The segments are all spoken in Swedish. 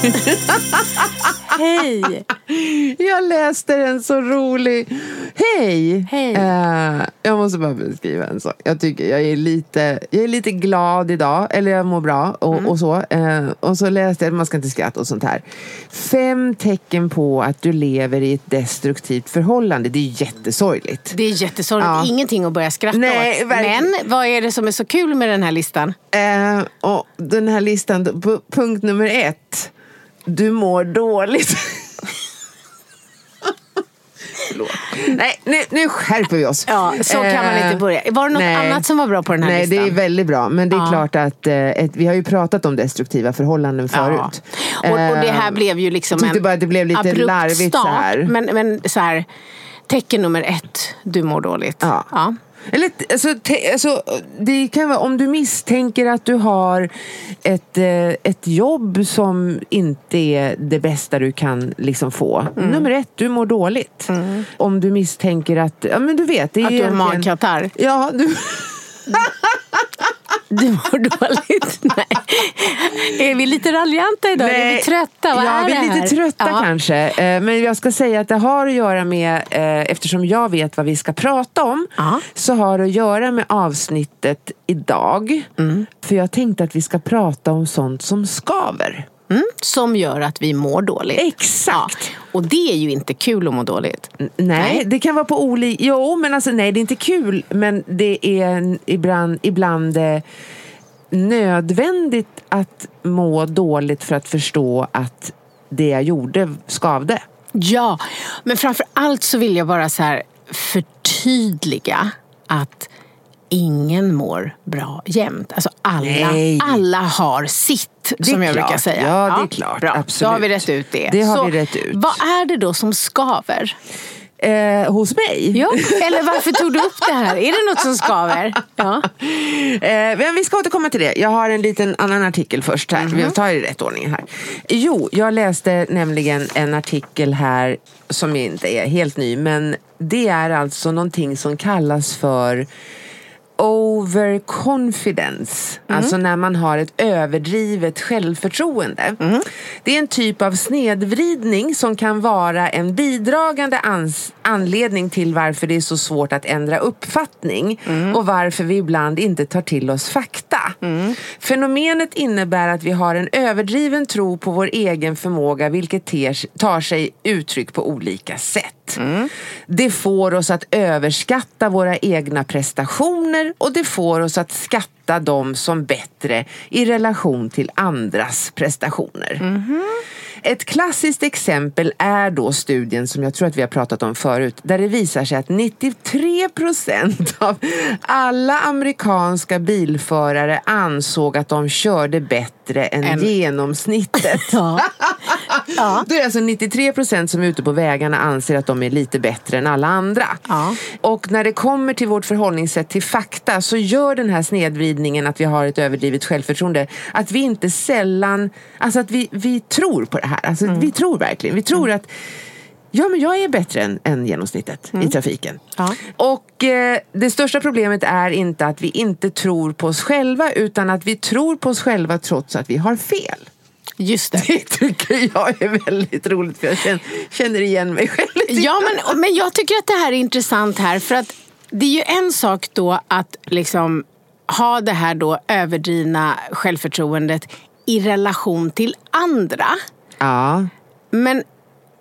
Hej! Jag läste en så rolig... Hej! Hej. Eh, jag måste bara beskriva en sak. Jag tycker jag är lite, jag är lite glad idag, eller jag mår bra och, Mm. och så. Eh, och så läste jag, man ska inte skratta och sånt här. Fem tecken på att du lever i ett destruktivt förhållande. Det är jättesorgligt. Det är jättesorgligt. Ja. Ingenting att börja skratta Nej, åt. verkligen. Men vad är det som är så kul med den här listan? Eh, och den här listan, punkt nummer ett. Du mår dåligt. Nej, nu, nu skärper vi oss. Ja, så kan man Eh, inte börja. Var det något nej. annat som var bra på den här Nej, listan? det är väldigt bra. Men det är Ja. klart att eh, ett, vi har ju pratat om destruktiva förhållanden förut. Och, och det här Eh, blev ju liksom tyckte bara det blev lite abrupt larvigt start, så här. Men, men så här, tecken nummer ett, du mår dåligt. Ja. Ja. Eller, alltså, te, alltså, det kan vara om du misstänker att du har ett, eh, ett jobb som inte är det bästa du kan liksom få. Mm. Nummer ett, du mår dåligt. Om du misstänker att, ja men du vet. Det är Att du har magkatarr. Ja, du... Du mår dåligt. Nej. Är vi lite raljanta idag? Är vi trötta? Vad ja, är vi är här? lite trötta Ja. kanske. Eh, Men jag ska säga att det har att göra med, eh, eftersom jag vet vad vi ska prata om, Ja. så har det att göra med avsnittet idag. Mm. För jag tänkte att vi ska prata om sånt som skaver. Mm, som gör att vi mår dåligt. Exakt. Ja. Och det är ju inte kul att må dåligt. Nej, Nej. det kan vara på olika... Jo, men alltså nej, det är inte kul. Men det är ibland, ibland eh, nödvändigt att må dåligt för att förstå att det jag gjorde skavde. Ja, men framför allt så vill jag bara så här förtydliga att ingen mår bra jämt. Alltså alla, Nej. alla har sitt, är som jag klart. brukar säga. Ja, det är klart. Bra, Absolut. då har vi rätt ut det. Det har så, vi rätt ut. Vad är det då som skaver? Eh, hos mig? Ja, eller varför tog du upp det här? Är det något som skaver? Ja. Eh, men vi ska återkomma till det. Jag har en liten annan artikel först här. Vi tar i rätt ordning här. Jo, jag läste nämligen en artikel här som inte är helt ny. Men det är alltså någonting som kallas för overconfidence. Alltså när man har ett överdrivet självförtroende. Det är en typ av snedvridning som kan vara en bidragande anledning till varför det är så svårt att ändra uppfattning och varför vi ibland inte tar till oss fakta. Fenomenet innebär att vi har en överdriven tro på vår egen förmåga vilket ter, tar sig uttryck på olika sätt. Det får oss att överskatta våra egna prestationer och det får oss att skatta dem som bättre i relation till andras prestationer. Ett klassiskt exempel är då studien som jag tror att vi har pratat om förut där det visar sig att 93 procent av alla amerikanska bilförare ansåg att de körde bättre än En- genomsnittet. Ja. ja. Då är det alltså 93 procent som är ute på vägarna anser att de är lite bättre än alla andra. Ja. Och när det kommer till vårt förhållningssätt till fakta så gör den här snedvridningen att vi har ett överdrivet självförtroende att vi inte sällan, alltså att vi, vi tror på det här. Alltså Mm. vi tror verkligen, vi tror att Ja, men jag är bättre än, än genomsnittet i trafiken. Mm. Ja. Och eh, det största problemet är inte att vi inte tror på oss själva utan att vi tror på oss själva trots att vi har fel. Just det. Det tycker jag är väldigt roligt för jag känner, känner igen mig själv Ja, men, men jag tycker att det här är intressant här. För att det är ju en sak då att liksom ha det här då överdrivna självförtroendet i relation till andra. Ja, Men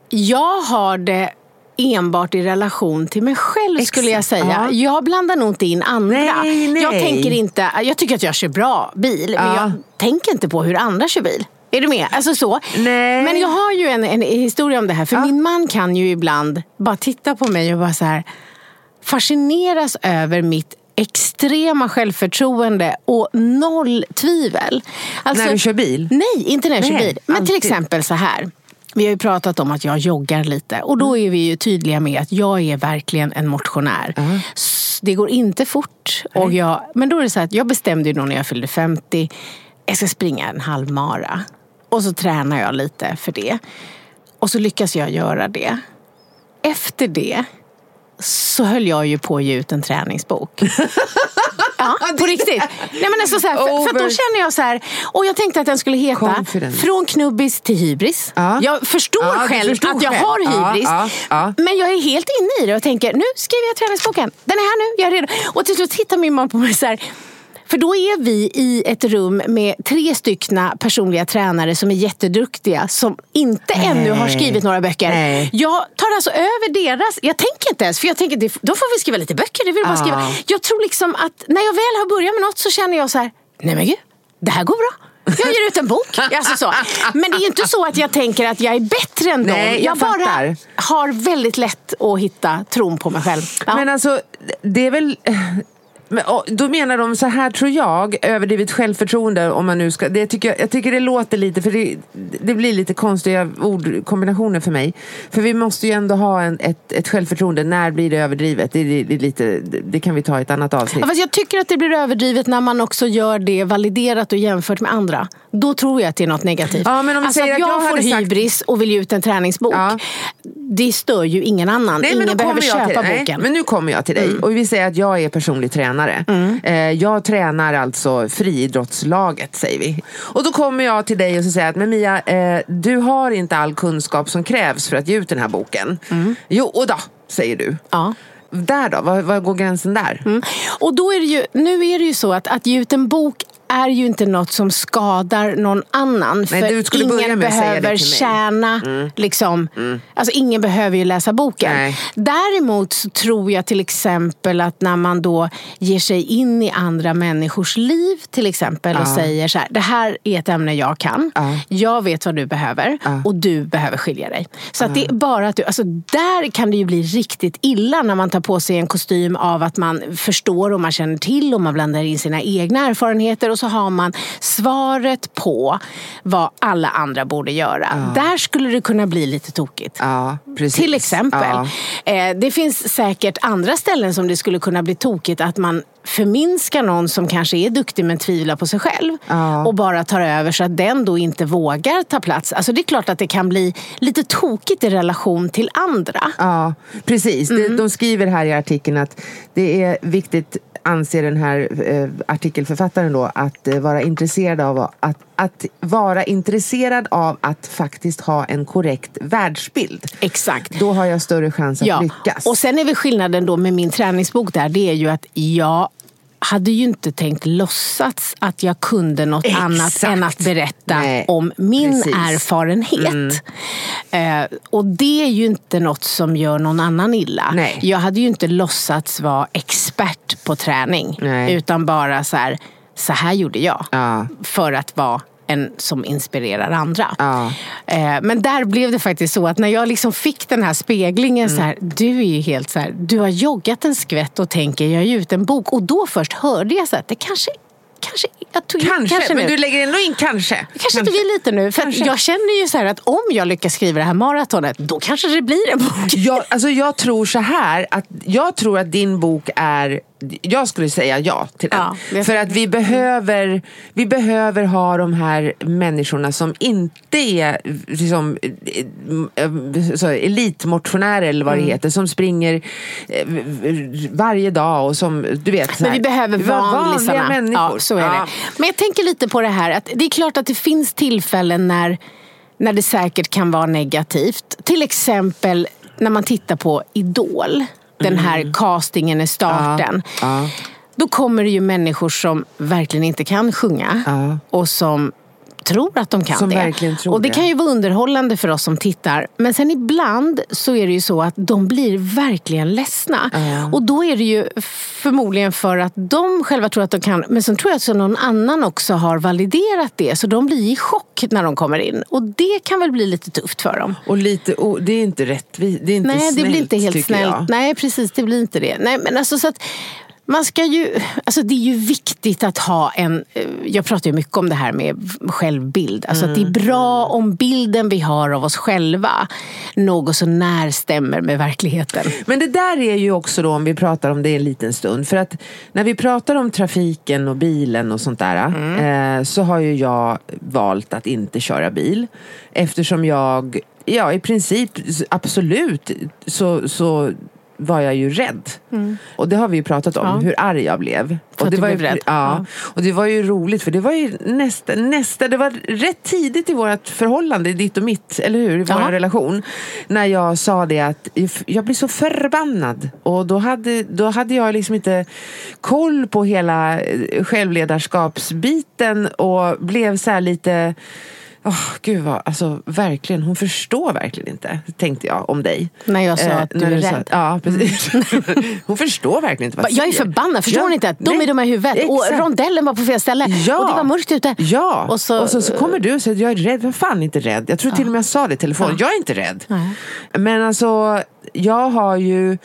jag har det enbart i relation till mig själv skulle jag Exakt, säga. ja. Jag blandar nog inte in andra. Nej, nej. Jag tänker inte, jag tycker att jag kör bra bil men Ja. jag tänker inte på hur andra kör bil. Är du med? Alltså så. Nej. Men jag har ju en, en historia om det här. För min man kan ju ibland bara titta på mig och bara så här fascineras över mitt extrema självförtroende och noll tvivel. Alltså, När du kör bil? Nej, inte när jag kör Nej, bil. Men till alltid. exempel så här. Vi har ju pratat om att jag joggar lite och då är vi ju tydliga med att jag är verkligen en motionär. S- Det går inte fort. Och jag, men då är det så att jag bestämde ju då när jag fyllde 50, jag ska springa en halvmara. Och så tränar jag lite för det. Och så lyckas jag göra det. Efter det så höll jag ju på att ge ut en träningsbok. Ja, på riktigt. Nej, men alltså så här, för, för då känner jag så här, och jag tänkte att den skulle heta Confidence. Från knubbis till hybris. Ja. Jag förstår Ja, själv förstår att jag själv. har hybris. ja, ja. Men jag är helt inne i det och tänker, nu skriver jag träningsboken. Den är här nu, jag är redo. Och till slut tittar min man på mig så här, för då är vi i ett rum med tre styckna personliga tränare som är jätteduktiga som inte ännu har skrivit några böcker. Nej. Jag tar alltså över deras, jag tänker inte ens, för jag tänker då får vi skriva lite böcker. Det vill jag bara skriva. Jag tror liksom att när jag väl har börjat med något så känner jag så här, nej men gud, det här går bra. Jag ger ut en bok. Alltså så. Men det är inte så att jag tänker att jag är bättre än Nej, dem. jag bara fattar. har väldigt lätt att hitta tron på mig själv. Ja. Men alltså, det är väl... Men, då menar de så här tror jag, överdrivet självförtroende om man nu ska, det tycker jag, jag tycker det låter lite, för det, det blir lite konstiga ordkombinationer för mig. För vi måste ju ändå ha en, ett, ett självförtroende, när blir det överdrivet? Det, det, är lite, det, det kan vi ta i ett annat avsnitt. Ja, fast jag tycker att det blir överdrivet när man också gör det validerat och jämfört med andra. Då tror jag att det är något negativt. Ja, men om alltså att att jag, jag får hade sagt- hybris och vill ge ut en träningsbok. Ja. Det stör ju ingen annan. Nej, ingen behöver köpa nej, boken. Mm. men nu kommer jag till dig. Och vi säger att jag är personlig tränare. Eh, jag tränar alltså friidrottslaget, säger vi. Och då kommer jag till dig och så säger att men Mia, eh, du har inte all kunskap som krävs för att ge ut den här boken. Jo, och då, säger du. Mm. Ja. Där då? Var, var går gränsen där? Mm. Och då är det ju, nu är det ju så att, att ge ut en bok är ju inte något som skadar någon annan. Nej, för ingen behöver mig. tjäna, liksom. Alltså ingen behöver ju läsa boken. Nej. Däremot så tror jag till exempel att när man då ger sig in i andra människors liv till exempel och säger så här, det här är ett ämne jag kan. Ja. Jag vet vad du behöver och du behöver skilja dig. Så att det är bara att du, alltså där kan det ju bli riktigt illa när man tar på sig en kostym av att man förstår och man känner till och man blandar in sina egna erfarenheter och så har man svaret på vad alla andra borde göra. Där skulle det kunna bli lite tokigt. Ja. Till exempel. Ja. Eh, det finns säkert andra ställen som det skulle kunna bli tokigt att man förminskar någon som kanske är duktig men tvivlar på sig själv Ja. och bara tar över så att den då inte vågar ta plats. Alltså det är klart att det kan bli lite tokigt i relation till andra. Ja, precis. Mm. De, de skriver här i artikeln att det är viktigt, anser den här eh, artikelförfattaren då, att eh, vara intresserad av att, att vara intresserad av att faktiskt ha en korrekt världsbild. Exakt. Då har jag större chans att Ja, lyckas. och sen är väl skillnaden då med min träningsbok där, det är ju att jag hade ju inte tänkt låtsas att jag kunde något Exakt. annat än att berätta Nej, om min precis. Mm. erfarenhet. Eh, och det är ju inte något som gör någon annan illa. Nej. Jag hade ju inte låtsats vara expert på träning. Nej. Utan bara så här, så här gjorde jag. Ja. För att vara en som inspirerar andra. Ja. Eh, Men där blev det faktiskt så att när jag liksom fick den här speglingen så här, Mm. du är ju helt så här, du har joggat en skvätt och tänker jag ger ut en bok. Och då först hörde jag så här, det kanske, kanske, jag tog Kanske, kanske men nu. du lägger ändå in kanske. Kanske inte vi lite nu. För att Kanske. jag känner ju så här att om jag lyckas skriva det här maratonet, då kanske det blir en bok. Jag, alltså jag tror så här, att jag tror att din bok är jag skulle säga ja till den. Ja, det- För att vi behöver, vi behöver ha de här människorna som inte är liksom, eh, så, elitmotionärer eller vad Mm. det heter. Som springer eh, varje dag och som, du vet. Men vi behöver vanliga människor. Ja, så är Ja. det. Men jag tänker lite på det här att det är klart att det finns tillfällen när, när det säkert kan vara negativt. Till exempel när man tittar på Idol. Den här castingen i starten. Mm. Då kommer det ju människor som verkligen inte kan sjunga. Och som tror att de kan Som det. verkligen tror och det det. kan ju vara underhållande för oss som tittar. Men sen ibland så är det ju så att de blir verkligen ledsna. Och då är det ju förmodligen för att de själva tror att de kan. Men sen tror jag att någon annan också har validerat det. Så de blir i chock när de kommer in. Och det kan väl bli lite tufft för dem. Och lite, oh, det är inte rättvist. Det är inte Nej, snällt, det blir inte helt snällt. jag. Nej, precis. Det blir inte det. Nej, men alltså så att man ska ju, alltså det är ju viktigt att ha en, eh, jag pratar ju mycket om det här med självbild. Alltså att det Mm. är bra om bilden vi har av oss själva något så när stämmer med verkligheten. Men det där är ju också då om vi pratar om det en liten stund. För att när vi pratar om trafiken och bilen och sånt där. Eh, så har ju jag valt att inte köra bil. Eftersom jag, ja i princip absolut så, så var jag ju rädd. Och det har vi ju pratat om, Ja. hur arg jag blev. För och att det du var ju, blev rädd. Ja. Ja. Och det var ju roligt för det var ju nästa, nästa det var rätt tidigt i vårt förhållande, ditt och mitt, eller hur? I vår relation. När jag sa det att jag blir så förbannad. Och då hade, då hade jag liksom inte koll på hela eh, självledarskapsbiten och blev så här lite Åh, gud vad, alltså verkligen, hon förstår verkligen inte, tänkte jag om dig. När jag sa att du är sa- rädd. Ja, precis. hon förstår verkligen inte vad Jag är säger. förbannad, förstår Ja, ni inte? Att de nej, är dumma i huvudet. Och exakt. rondellen var på fel ställe. Ja. Och det var mörkt ute. Ja, Och så, och så, så kommer du och säger att jag är rädd. Jag är fan inte rädd. Jag tror till och med jag sa det i telefon. Jag är inte rädd. Nej. Men alltså, jag har ju...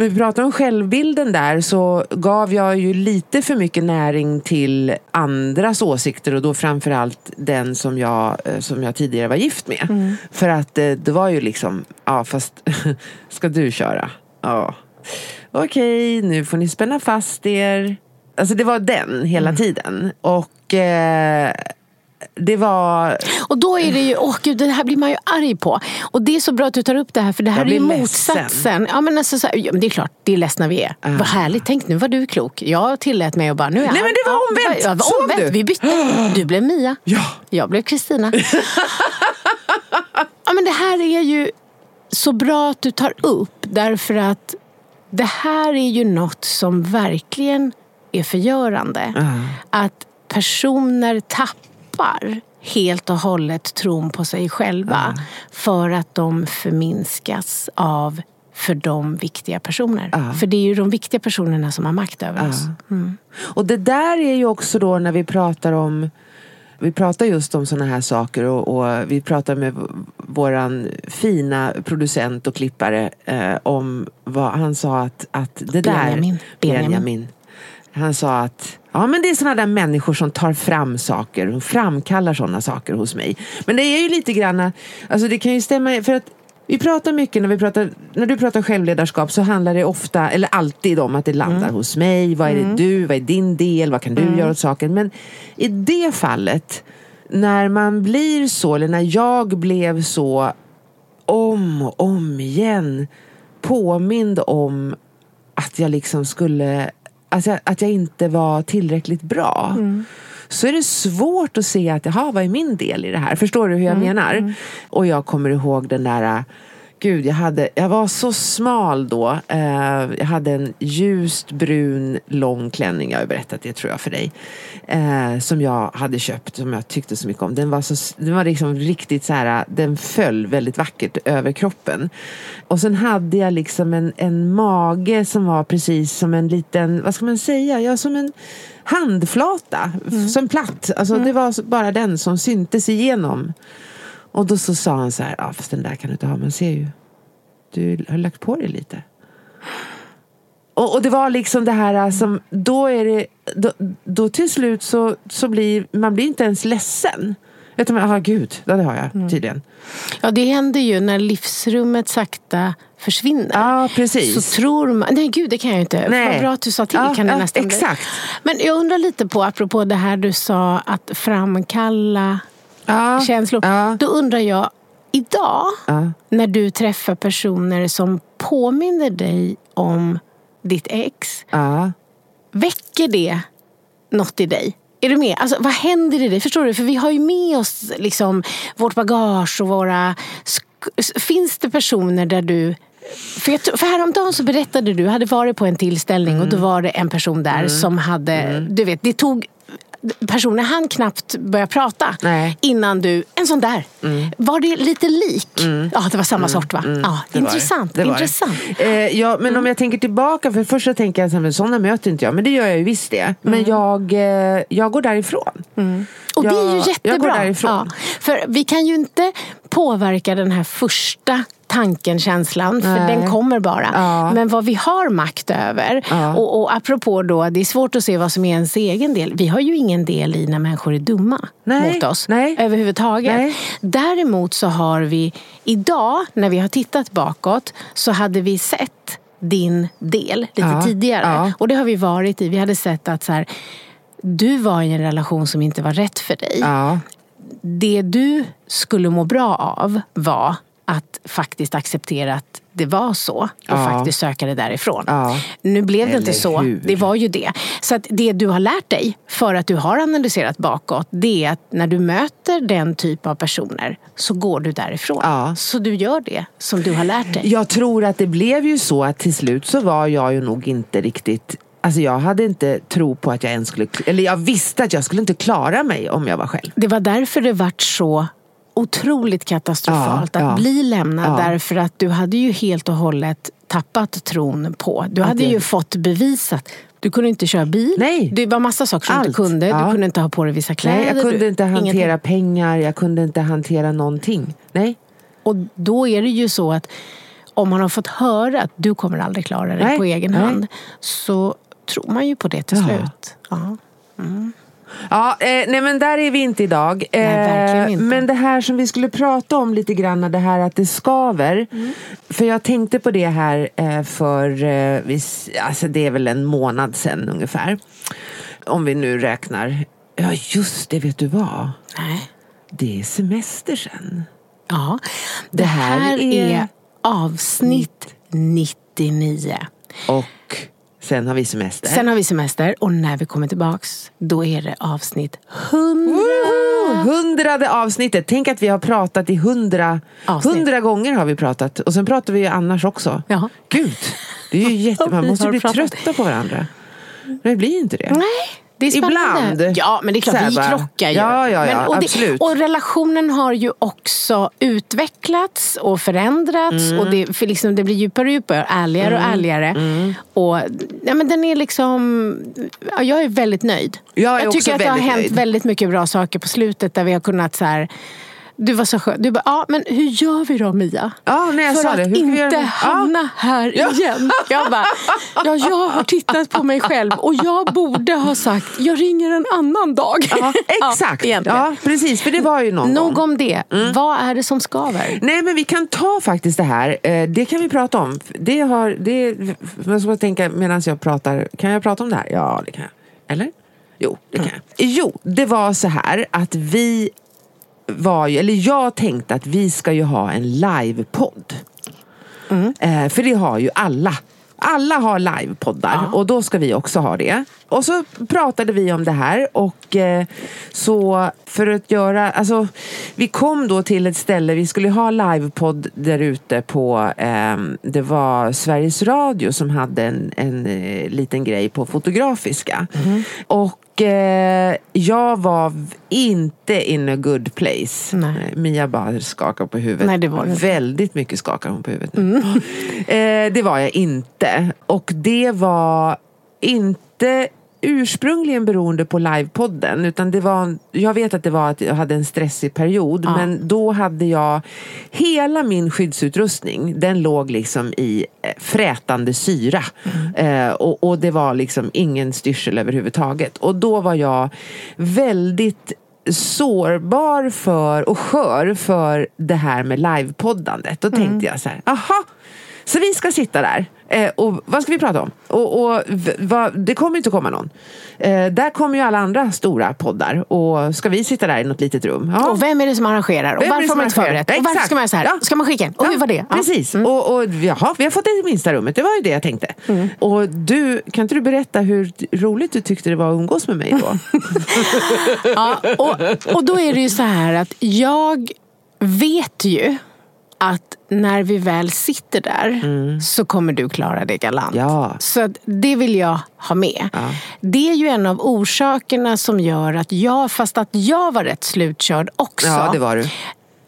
När vi pratar om självbilden där så gav jag ju lite för mycket näring till andras åsikter och då framförallt den som jag, eh, som jag tidigare var gift med. Mm. För att eh, det var ju liksom, ja fast ska du köra? Ja. Okej, nu får ni spänna fast er. Alltså det var den hela Mm. tiden. Och eh, det var... Och då är det ju, åh gud, det här blir man ju arg på. Och det är så bra att du tar upp det här, för det här är ju motsatsen. Ja, men alltså, så här, ja, men det är klart, det är ledsna vi är. Vad härligt, tänk nu var du klok. Jag tillät mig att bara, nu är Nej, men det var Ja, omvänt. Ja, det var Såg omvänt. du? Vi bytte. Du blev Mia. Ja. Jag blev Kristina. ja, men det här är ju så bra att du tar upp, därför att det här är ju något som verkligen är förgörande. Att personer tappar helt och hållet tron på sig själva för att de förminskas av för dem viktiga personer. För det är ju de viktiga personerna som har makt över oss. Och det där är ju också då när vi pratar om vi pratar just om sådana här saker och, och vi pratar med våran fina producent och klippare eh, om vad han sa att, att det där... Benjamin. Benjamin. Han sa att ja, men det är sådana där människor som tar fram saker och framkallar sådana saker hos mig. Men det är ju lite grann, alltså det kan ju stämma för att vi pratar mycket när vi pratar, när du pratar självledarskap så handlar det ofta, eller alltid om att det landar hos mig. Vad är det du, vad är din del, vad kan du göra åt saken? Men i det fallet, när man blir så, eller när jag blev så om och om igen påmind om att jag liksom skulle, alltså att jag inte var tillräckligt bra. Så är det svårt att se att, jaha, vad är min del i det här? Förstår du hur jag menar? Och jag kommer ihåg den där gud, jag, hade, jag var så smal då. Eh, jag hade en ljust brun lång klänning, jag har berättat det tror jag för dig. Eh, som jag hade köpt, som jag tyckte så mycket om. Den var, så, den var liksom riktigt så här, den föll väldigt vackert över kroppen. Och sen hade jag liksom en, en mage som var precis som en liten, vad ska man säga, ja som en handflata, som platt. Alltså det var bara den som syntes igenom. Och då så sa han så här, ja fast den där kan du inte ha, man ser ju. Du har lagt på dig lite. Och, och det var liksom det här som, då är det, då, då till slut så, så blir man blir inte ens ledsen. Utan man, ah, gud, ja, det har jag tydligen. Ja, det händer ju när livsrummet sakta försvinner. Ja, precis. Så tror man, nej gud det kan jag inte. Nej. Vad bra att du sa till. Ja, kan det ja, nästan bli. exakt. Men jag undrar lite på, apropå det här du sa att framkalla Ja, känslor. ja. Då undrar jag, idag Ja. när du träffar personer som påminner dig om ditt ex, väcker det något i dig? Är du med? Alltså, vad händer i dig? Förstår du? För vi har ju med oss liksom, vårt bagage och våra... Finns det personer där du... För, jag, för häromdagen så berättade du, hade varit på en tillställning och då Mm. var det en person där som hade... Du vet, det tog... Personen hann knappt börja prata Nej. Mm. innan du... En sån där. Var det lite lik? Ja, det var samma sort va? Ja, Det intressant. Det det. intressant. Eh, ja, men om jag tänker tillbaka, för först så tänker jag att sådana möter inte jag, men det gör jag ju visst det. Men jag, eh, jag går därifrån. Och det är ju Jag- jättebra. jag går därifrån. Ja, för vi kan ju inte påverka den här första tanken, känslan, för Nej. den kommer bara. Ja. Men vad vi har makt över, Ja. och, och apropå då, det är svårt att se vad som är ens egen del. Vi har ju ingen del i när människor är dumma Nej. mot oss Nej. överhuvudtaget. Nej. Däremot så har vi idag, när vi har tittat bakåt, så hade vi sett din del lite Ja. tidigare. Och det har vi varit i. Vi hade sett att så här, du var i en relation som inte var rätt för dig Ja. det du skulle må bra av var att faktiskt acceptera att det var så och Ja. faktiskt söka det därifrån. Ja. Nu blev det Eller inte så, hur? det var ju det. Så att det du har lärt dig för att du har analyserat bakåt det är att när du möter den typ av personer så går du därifrån. Ja. Så du gör det som du har lärt dig. Jag tror att det blev ju så att till slut så var jag ju nog inte riktigt Alltså jag hade inte tro på att jag ens skulle, eller jag visste att jag skulle inte klara mig om jag var själv. Det var därför det vart så otroligt katastrofalt Ja, att ja. bli lämnad. Ja. Därför att du hade ju helt och hållet tappat tron på. Du hade det- ju fått bevisat. Du kunde inte köra bil. Nej. Det var massa saker som du Allt. inte kunde. Du Ja. kunde inte ha på dig vissa kläder. Nej, jag kunde du, inte hantera ingenting. pengar, jag kunde inte hantera någonting. Nej. Och då är det ju så att om man har fått höra att du kommer aldrig klara dig Nej, på egen hand så tror man ju på det till Ja. slut. Ja. Ja, eh, nej men där är vi inte idag. Eh, Nej, inte. Men det här som vi skulle prata om lite grann, det här att det skaver. Mm. För jag tänkte på det här eh, för, eh, alltså det är väl en månad sedan ungefär. Om vi nu räknar. Ja just det, vet du vad? Nej. Det är semester sen. Ja, det, Det här här är- är avsnitt 99. Och sen har vi semester. Sen har vi semester och när vi kommer tillbaks då är det avsnitt 100. Woho! Hundrade avsnittet. Tänk att vi har pratat i hundra, Avsnitt. hundra gånger har vi pratat. Och sen pratar vi ju annars också. Ja. Gud, det är ju jätte... Man måste har bli pratat. trötta på varandra. Men det blir inte det. Nej, det är spännande. Ibland. Ja, men det är klart, vi krockar ju. Ja, ja, ja, men, och, absolut. och relationen har ju också utvecklats och förändrats. Mm. Och det, för liksom, det blir djupare och djupare, ärligare och ärligare. Mm. Och, ja, men den är liksom... Ja, jag är väldigt nöjd. Jag är också tycker att det har hänt nöjd. väldigt mycket bra saker på slutet där vi har kunnat så här, du var så skön. Du bara, ja men hur gör vi då Mia? Ja, nej, jag För sa att det. Hur inte det? Ja. hamna här igen. Jag bara, ja jag har tittat på mig själv och jag borde ha sagt, jag ringer en annan dag. Ja, exakt. Ja, precis. För det var ju någon Nog gång. om det. Vad är det som skaver? Nej men vi kan ta faktiskt det här. Eh, Det kan vi prata om. Det har, det, jag ska tänka medan jag pratar. Kan jag prata om det här? Ja det kan jag. Eller? Jo, det kan jag. Jo, det var så här att vi var ju, eller jag tänkte att vi ska ju ha en livepodd. Eh, för det har ju alla. Alla har livepoddar och då ska vi också ha det. Och så pratade vi om det här och eh, så för att göra, alltså vi kom då till ett ställe, vi skulle ha livepodd där ute på, eh, det var Sveriges Radio som hade en, en eh, liten grej på Fotografiska. Och eh, jag var inte in a good place. Nej. Mia bara skakar på huvudet. Nej, det var det. Väldigt mycket skakar hon på huvudet nu. eh, det var jag inte. Och det var inte ursprungligen beroende på livepodden. Utan det var, jag vet att det var att jag hade en stressig period. Men då hade jag hela min skyddsutrustning. Den låg liksom i eh, frätande syra. Eh, och, och det var liksom ingen styrsel överhuvudtaget. Och då var jag väldigt sårbar för och skör för det här med livepoddandet. Då tänkte jag så här, aha, så vi ska sitta där. Eh, och vad ska vi prata om? Och, och v- vad- det kommer inte komma någon. Eh, där kommer ju alla andra stora poddar. Och ska vi sitta där i något litet rum? Ja. Och vem är det som arrangerar? Och Vem varför har man inte förberett? Och varför ska man göra så här? Ja. Ska man skicka in? Och hur var det? Ja. Mm. Precis. Och, och jaha, vi har fått det minsta rummet. Det var ju det jag tänkte. Mm. Och du, kan inte du berätta hur roligt du tyckte det var att umgås med mig då? Ja, och, och då är det ju så här att jag vet ju att när vi väl sitter där så kommer du klara det galant. Mm. Ja. Så det vill jag ha med. Det är ju en av orsakerna som gör att jag, fast att jag var rätt slutkörd också, ja, det var du.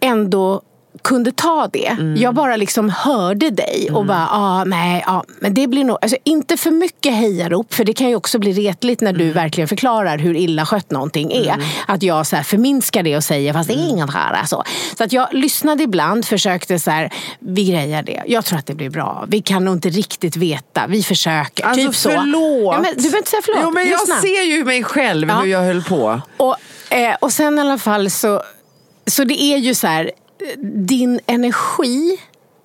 ändå kunde ta det. Jag bara liksom hörde dig och bara, ah, nej, ah, men det blir nog, alltså inte för mycket hejarop för det kan ju också bli retligt när du verkligen förklarar hur illa skött någonting är. Att jag så här förminskar det och säger, fast det är inget här. Alltså. Så att jag lyssnade ibland, försökte så här, vi grejar det. Jag tror att det blir bra. Vi kan nog inte riktigt veta, vi försöker. Alltså typ så. förlåt! Ja, men, du behöver inte säga förlåt. Jo, men jag Lyssna. ser ju mig själv Ja. hur jag höll på. Och, eh, och sen i alla fall så, så det är ju så här, din energi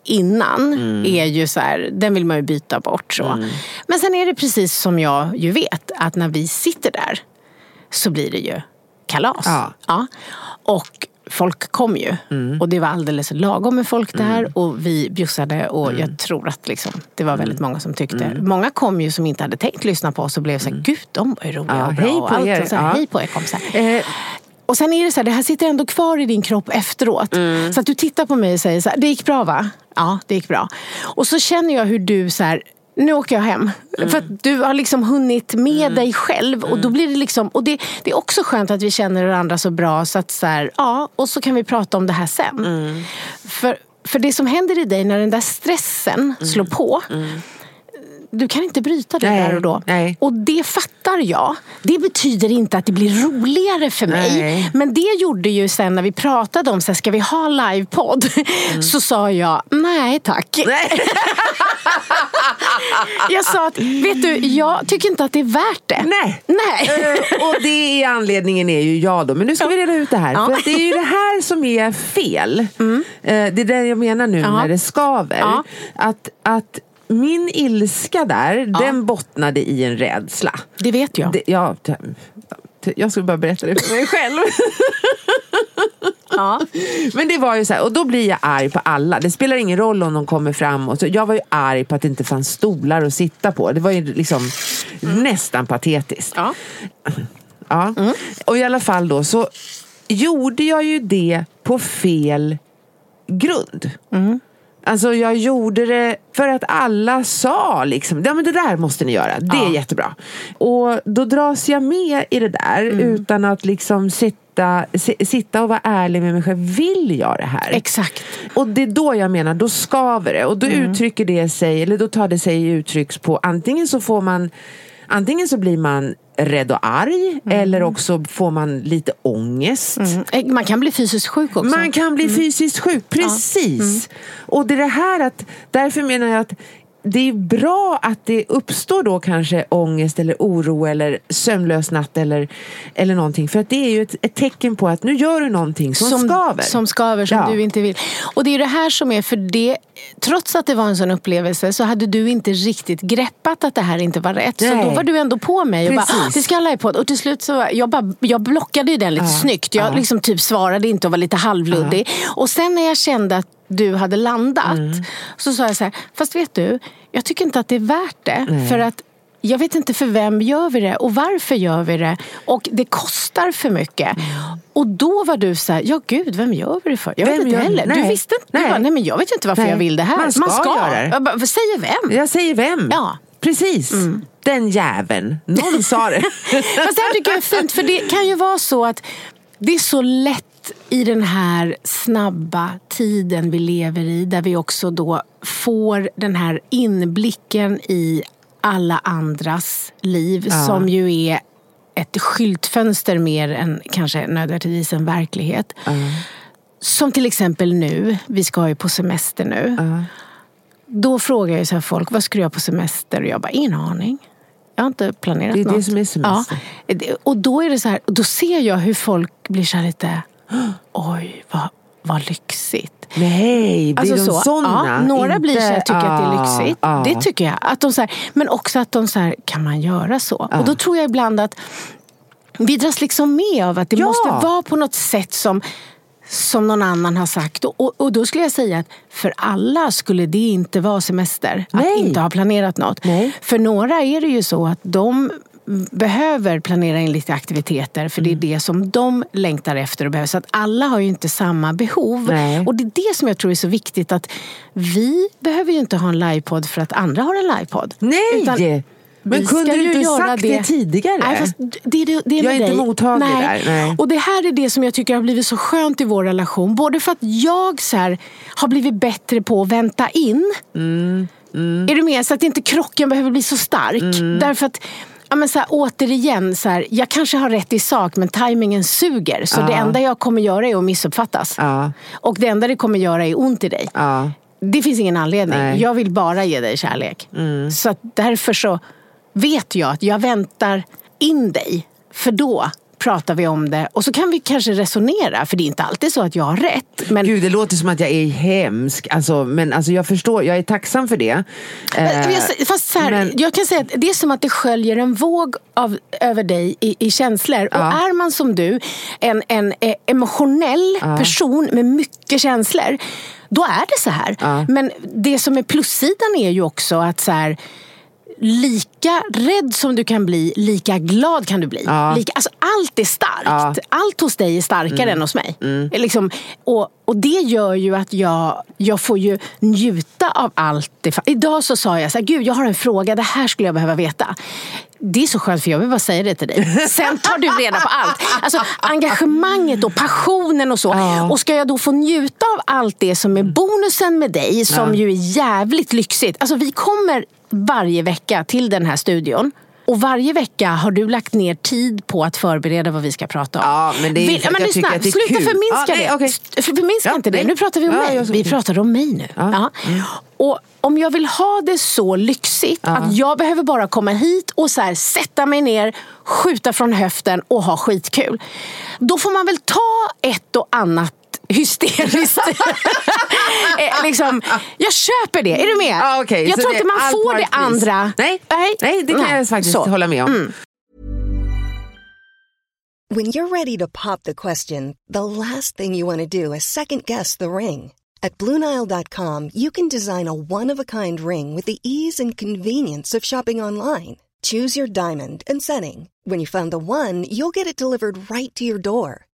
innan är ju så här, den vill man ju byta bort. Så. Men sen är det precis som jag ju vet, att när vi sitter där så blir det ju kalas. Ja. Och folk kom ju. Och det var alldeles lagom med folk där och vi bjussade och jag tror att liksom, det var väldigt många som tyckte. Många kom ju som inte hade tänkt lyssna på oss och blev så här, gud de var ju roliga Ja, och bra. hej och på allt. er. Och så här, Ja. Hej på er kompisar. Eh, Och sen är det så här, det här sitter ändå kvar i din kropp efteråt. Så att du tittar på mig och säger så här, det gick bra va? Ja, det gick bra. Och så känner jag hur du så här, nu åker jag hem. För att du har liksom hunnit med dig själv. Och då blir det liksom, och det, det är också skönt att vi känner varandra så bra så att så här, ja, och så kan vi prata om det här sen. För, för det som händer i dig när den där stressen slår på du kan inte bryta det Nej, där och då. nej. Och det fattar jag. Det betyder inte att det blir roligare för mig. Nej. Men det gjorde ju sen när vi pratade om, så här, ska vi ha livepodd? Så sa jag, nej tack. jag sa att, vet du, jag tycker inte att det är värt det. Nej. Nej. Eh, och det är anledningen är ju jag då. Men nu ska vi reda ut det här. Ja. För det är ju det här som är fel. Eh, Det är det jag menar nu Ja. när det skaver. Ja. Att, att min ilska där, den bottnade i en rädsla. Det vet jag. Det, ja, jag skulle bara berätta det för mig själv. Ja. Men det var ju så här, och då blir jag arg på alla. Det spelar ingen roll om de kommer fram. Och så, jag var ju arg på att det inte fanns stolar att sitta på. Det var ju liksom nästan patetiskt. Ja. Ja. Och i alla fall då så gjorde jag ju det på fel grund. Alltså jag gjorde det för att alla sa liksom, ja men det där måste ni göra, det är jättebra. Och då dras jag med i det där utan att liksom sitta, si- sitta och vara ärlig med mig själv. Vill jag det här? Exakt. Och det är då jag menar, då skaver det. Och då uttrycker det sig, eller då tar det sig uttrycks på antingen så får man Antingen så blir man rädd och arg eller också får man lite ångest. Eh, Man kan bli fysiskt sjuk också. Man kan bli fysiskt sjuk, precis. Och det är det här att, därför menar jag att det är bra att det uppstår då kanske ångest eller oro eller sömnlös natt eller, eller någonting. För att det är ju ett, ett tecken på att nu gör du någonting som, skaver. Som skaver, som Ja. du inte vill. Och det är det här som är, för det, trots att det var en sån upplevelse så hade du inte riktigt greppat att det här inte var rätt. Nej. Så då var du ändå på mig och bara, Precis. "Ah, det ska jag livepodd. Och till slut så, jag, bara, jag blockade ju den lite snyggt. Jag liksom typ svarade inte och var lite halvluddig. Och sen när jag kände att du hade landat Mm. så sa jag så här, fast vet du, jag tycker inte att det är värt det. För att jag vet inte för vem gör vi det och varför gör vi det? Och det kostar för mycket. Mm. Och då var du så här, ja gud, vem gör vi det för? Jag vem vet inte heller. Nej. Du visste inte? Nej. Du bara, nej men jag vet inte varför nej. jag vill det här. Man ska, Man ska. göra det. Jag bara, säger vem? Jag säger vem. Ja. Precis. Mm. Den jäveln. Någon sa det. Fast det här tycker jag är fint, för det kan ju vara så att det är så lätt i den här snabba tiden vi lever i där vi också då får den här inblicken i alla andras liv ja. som ju är ett skyltfönster mer än kanske nödvändigtvis en verklighet. Mm. Som till exempel nu, vi ska ju på semester nu. Mm. Då frågar jag så folk, vad ska du göra på semester? Och jag bara, ingen aning. Jag har inte planerat något. Det är något. det som är semester. Ja. Och då är det så här, då ser jag hur folk blir så lite, oj vad, vad lyxigt. Nej, blir alltså de så, såna? Ja, några inte, blir så här, tycker ah, att det är ah, lyxigt. Ah. Det tycker jag. Att de så här, men också att de så här, kan man göra så? Och då tror jag ibland att vi dras liksom med av att det ja. måste vara på något sätt som som någon annan har sagt. Och, och då skulle jag säga att för alla skulle det inte vara semester. Nej. Att inte ha planerat något. Nej. För några är det ju så att de behöver planera in lite aktiviteter för det är mm. det som de längtar efter och behöver. Så att alla har ju inte samma behov. Nej. Och det är det som jag tror är så viktigt att vi behöver ju inte ha en livepodd för att andra har en livepodd. Nej! Utan men kunde du inte sagt det, det tidigare? Nej, fast det, det, det jag är inte mottaglig Nej. där. Nej. Och det här är det som jag tycker har blivit så skönt i vår relation. Både för att jag så här, har blivit bättre på att vänta in. Mm. Mm. Är du med? Så att inte krocken behöver bli så stark. Mm. Därför att Ja, men så här, återigen, så här, jag kanske har rätt i sak men tajmingen suger. Så ja. det enda jag kommer göra är att missuppfattas. Ja. Och det enda det kommer göra är ont i dig. Ja. Det finns ingen anledning. Nej. Jag vill bara ge dig kärlek. Mm. Så därför så vet jag att jag väntar in dig. För då pratar vi om det och så kan vi kanske resonera för det är inte alltid så att jag har rätt. Men... Gud det låter som att jag är hemsk. Alltså, men alltså, jag förstår, jag är tacksam för det. Eh, fast så här, men... Jag kan säga att det är som att det sköljer en våg av, över dig i, i känslor. Ja. Och är man som du en, en eh, emotionell ja. person med mycket känslor då är det så här. Ja. Men det som är plussidan är ju också att så här, lika rädd som du kan bli, lika glad kan du bli. Ja. Lika, alltså, allt är starkt. Ja. Allt hos dig är starkare mm. än hos mig. Mm. Liksom, och, och det gör ju att jag, jag får ju njuta av allt. Det, idag så sa jag så här, gud jag har en fråga, det här skulle jag behöva veta. Det är så skönt för jag vill bara säga det till dig. Sen tar du reda på allt. Alltså engagemanget och passionen och så. Ja. Och ska jag då få njuta av allt det som är bonusen med dig, som ja. ju är jävligt lyxigt. Alltså vi kommer varje vecka till den här studion. Och varje vecka har du lagt ner tid på att förbereda vad vi ska prata om. Ja, men det är, Vill, men lyssna, att det är sluta kul. förminska ja, nej, det. Okay. Förminska ja, inte det. Nej. Nu pratar vi om ja, mig. Vi pratar om mig nu. Ja. Mm. Och om jag vill ha det så lyxigt att jag behöver bara komma hit och så här, sätta mig ner, skjuta från höften och ha skitkul. Då får man väl ta ett och annat hysteriskt. Eh, liksom, jag köper det, är du med? Ah, okay. Jag så tror inte man får det andra. Nej, nej, nej det kan nej. jag faktiskt så. hålla med om. Mm. When you're ready to pop the question, the last thing you want to do is second guess the ring. At BlueNile.com you can design a one-of-a-kind ring with the ease and convenience of shopping online. Choose your diamond and setting. When you find the one, you'll get it delivered right to your door.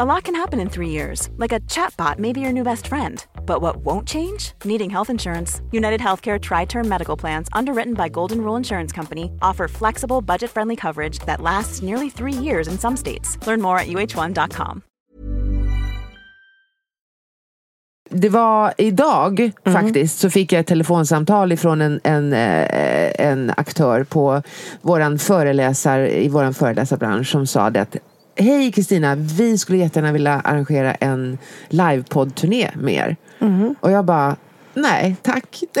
A lot can happen in three years, like a chatbot may be your new best friend. But what won't change? Needing health insurance. United Healthcare Tri Term Medical Plans, underwritten by Golden Rule Insurance Company, offer flexible, budget friendly coverage that lasts nearly three years in some states. Learn more at uh1.com. Det var idag faktiskt så fick jag ett telefonsamtal ifrån en, en, eh, en aktör på våran föreläsar, i vår föreläsarbransch som sa det att Hej Kristina, vi skulle jättegärna vilja arrangera en livepodd-turné med er. Och jag bara Nej, tack.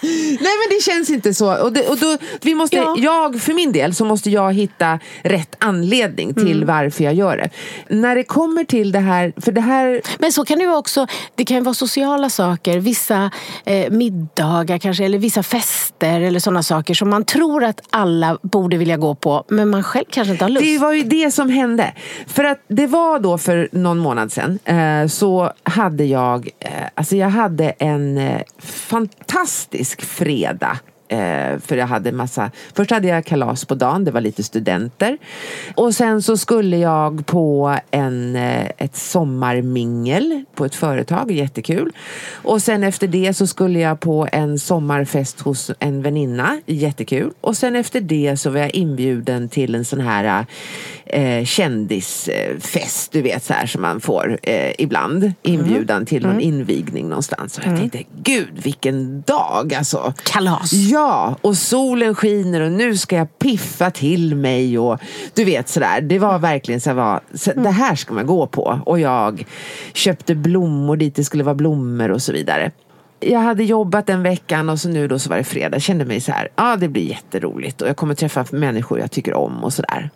Nej men det känns inte så. Och, det, och då, vi måste, Ja. Jag för min del så måste jag hitta rätt anledning till varför jag gör det. När det kommer till det här, för det här Men så kan det ju också, det kan ju vara sociala saker, vissa eh, middagar kanske, eller vissa fester eller sådana saker som man tror att alla borde vilja gå på, men man själv kanske inte har lust. Det var ju det som hände. För att det var då för någon månad sedan eh, så hade jag, eh, alltså jag hade en eh, fantastisk fredag. Eh, för jag hade massa, först hade jag kalas på dagen, det var lite studenter. Och sen så skulle jag på en, eh, ett sommarmingel på ett företag, jättekul. Och sen efter det så skulle jag på en sommarfest hos en väninna, jättekul. Och sen efter det så var jag inbjuden till en sån här eh, eh, kändisfest, du vet så här som man får eh, ibland. Inbjudan till någon invigning någonstans. Och jag tänkte, gud vilken dag alltså. Kalas. Ja, och solen skiner och nu ska jag piffa till mig och du vet sådär. Det var verkligen så här, det här ska man gå på. Och jag köpte blommor dit det skulle vara blommor och så vidare. Jag hade jobbat en veckan och så nu då så var det fredag. Jag kände mig så här, ja det blir jätteroligt och jag kommer träffa människor jag tycker om och sådär.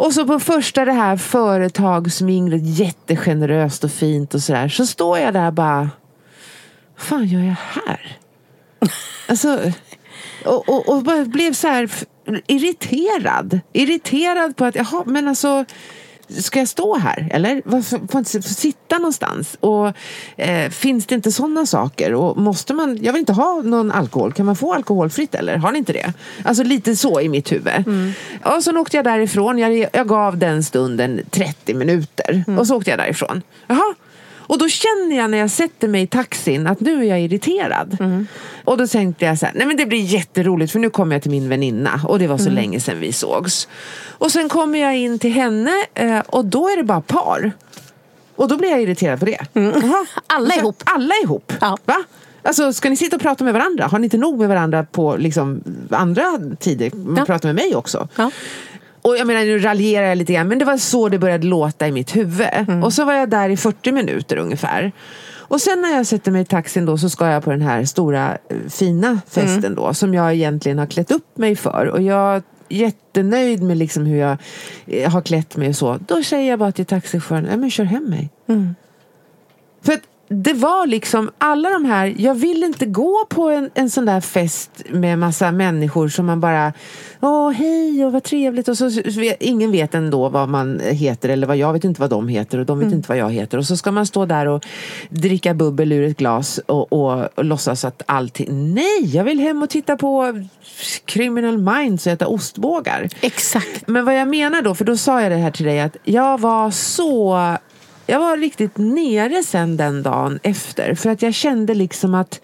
Och så på första det här företagsminglet, jättegeneröst och fint och sådär. Så står jag där bara, vad fan gör jag här? Alltså, och, och, och blev så här irriterad. Irriterad på att, jaha, men alltså Ska jag stå här eller? Varför får inte sitta någonstans? Och eh, finns det inte sådana saker? Och måste man, jag vill inte ha någon alkohol. Kan man få alkoholfritt eller? Har ni inte det? Alltså lite så i mitt huvud. Och så åkte jag därifrån. Jag, jag gav den stunden 30 minuter. Och så åkte jag därifrån. Jaha, och då känner jag när jag sätter mig i taxin att nu är jag irriterad. Och då tänkte jag så här, nej men det blir jätteroligt för nu kommer jag till min väninna och det var så länge sedan vi sågs. Och sen kommer jag in till henne eh, och då är det bara par. Och då blir jag irriterad på det. Jaha. Alla Och så- ihop. Alla ihop. Ja. Va? Alltså ska ni sitta och prata med varandra? Har ni inte nog med varandra på liksom, andra tider? Man Ja. pratar med mig också. Ja. Och jag menar nu raljerar jag lite grann men det var så det började låta i mitt huvud. Och så var jag där i 40 minuter ungefär. Och sen när jag sätter mig i taxin då så ska jag på den här stora eh, fina festen då som jag egentligen har klätt upp mig för. Och jag är jättenöjd med liksom hur jag eh, har klätt mig och så. Då säger jag bara till taxichauffören, nej men kör hem mig. För att det var liksom alla de här, jag vill inte gå på en, en sån där fest med massa människor som man bara, åh hej och vad trevligt och så, så vet- ingen vet ändå vad man heter eller vad jag vet inte vad de heter och de vet inte vad jag heter och så ska man stå där och dricka bubbel ur ett glas och, och, och låtsas att allting, nej jag vill hem och titta på Criminal Minds och äta ostbågar. Exakt. Men vad jag menar då, för då sa jag det här till dig att jag var så jag var riktigt nere sen den dagen efter för att jag kände liksom att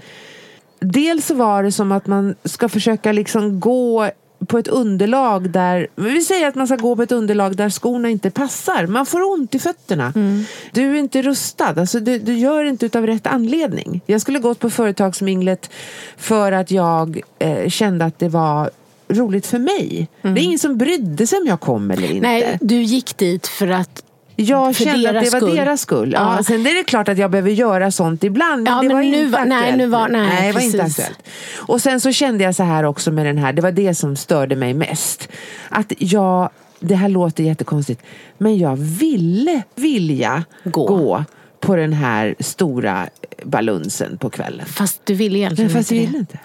dels så var det som att man ska försöka liksom gå på ett underlag där, vi säger att man ska gå på ett underlag där skorna inte passar. Man får ont i fötterna. Du är inte rustad. Alltså, du, du gör det inte utav rätt anledning. Jag skulle gått på företagsminglet för att jag eh, kände att det var roligt för mig. Det är ingen som brydde sig om jag kom eller inte. Nej, du gick dit för att Jag kände att det var skull. deras skull. Ja. Ja. Sen är det klart att jag behöver göra sånt ibland. Men Ja, det men var nu inte var- nej, nu var- nej, det var inte aktuellt. Och sen så kände jag så här också med den här. Det var det som störde mig mest. Att jag, det här låter jättekonstigt. Men jag ville vilja Gå. gå, på den här stora balunsen på kvällen. Fast du vill egentligen Men fast inte ville det. inte.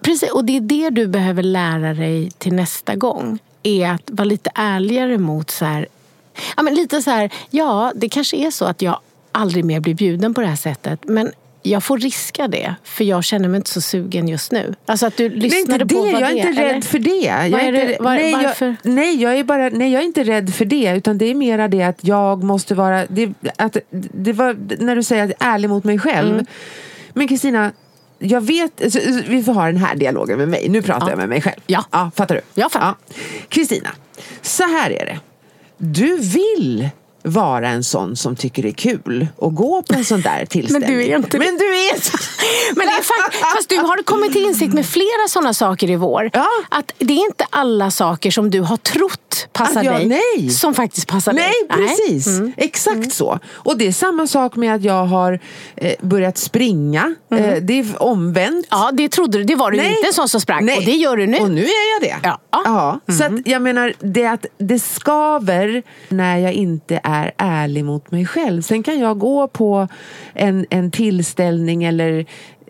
Precis, och det är det du behöver lära dig till nästa gång. Är att vara lite ärligare mot så här, ja men lite så här, ja det kanske är så att jag aldrig mer blir bjuden på det här sättet. Men jag får riska det, för jag känner mig inte så sugen just nu. Alltså att du är lyssnade inte på det, vad jag är det inte eller? rädd för det. Jag är är inte, var- nej, varför? Jag, nej, jag är bara, nej, jag är inte rädd för det. Utan det är mera det att jag måste vara... Det, att, det var när du säger att jag är ärlig mot mig själv. Mm. Men Kristina, jag vet... så- så Vi får ha den här dialogen med mig. Nu pratar Ja. jag med mig själv. Ja. ja fattar du? Jag fattar. Ja. Kristina, så här är det. Du vill vara en sån som tycker det är kul att gå på en sån där tillställning. du är inte. Men du är så. Men det är fakt- fast du har kommit till insikt med flera sådana saker i vår. Ja. Att det är inte alla saker som du har trott passar Att jag- dig nej. som faktiskt passar Nej, dig. precis. Mm. Exakt så. Och det är samma sak med att jag har eh, börjat springa. Eh, det är omvänt. Ja, det trodde du. Det var du Nej. inte en sån som sprang. Nej. Och det gör du nu. Och nu är jag det. Ja. Mm. Så att jag menar, det, att det skaver när jag inte är ärlig mot mig själv. Sen kan jag gå på en, en tillställning eller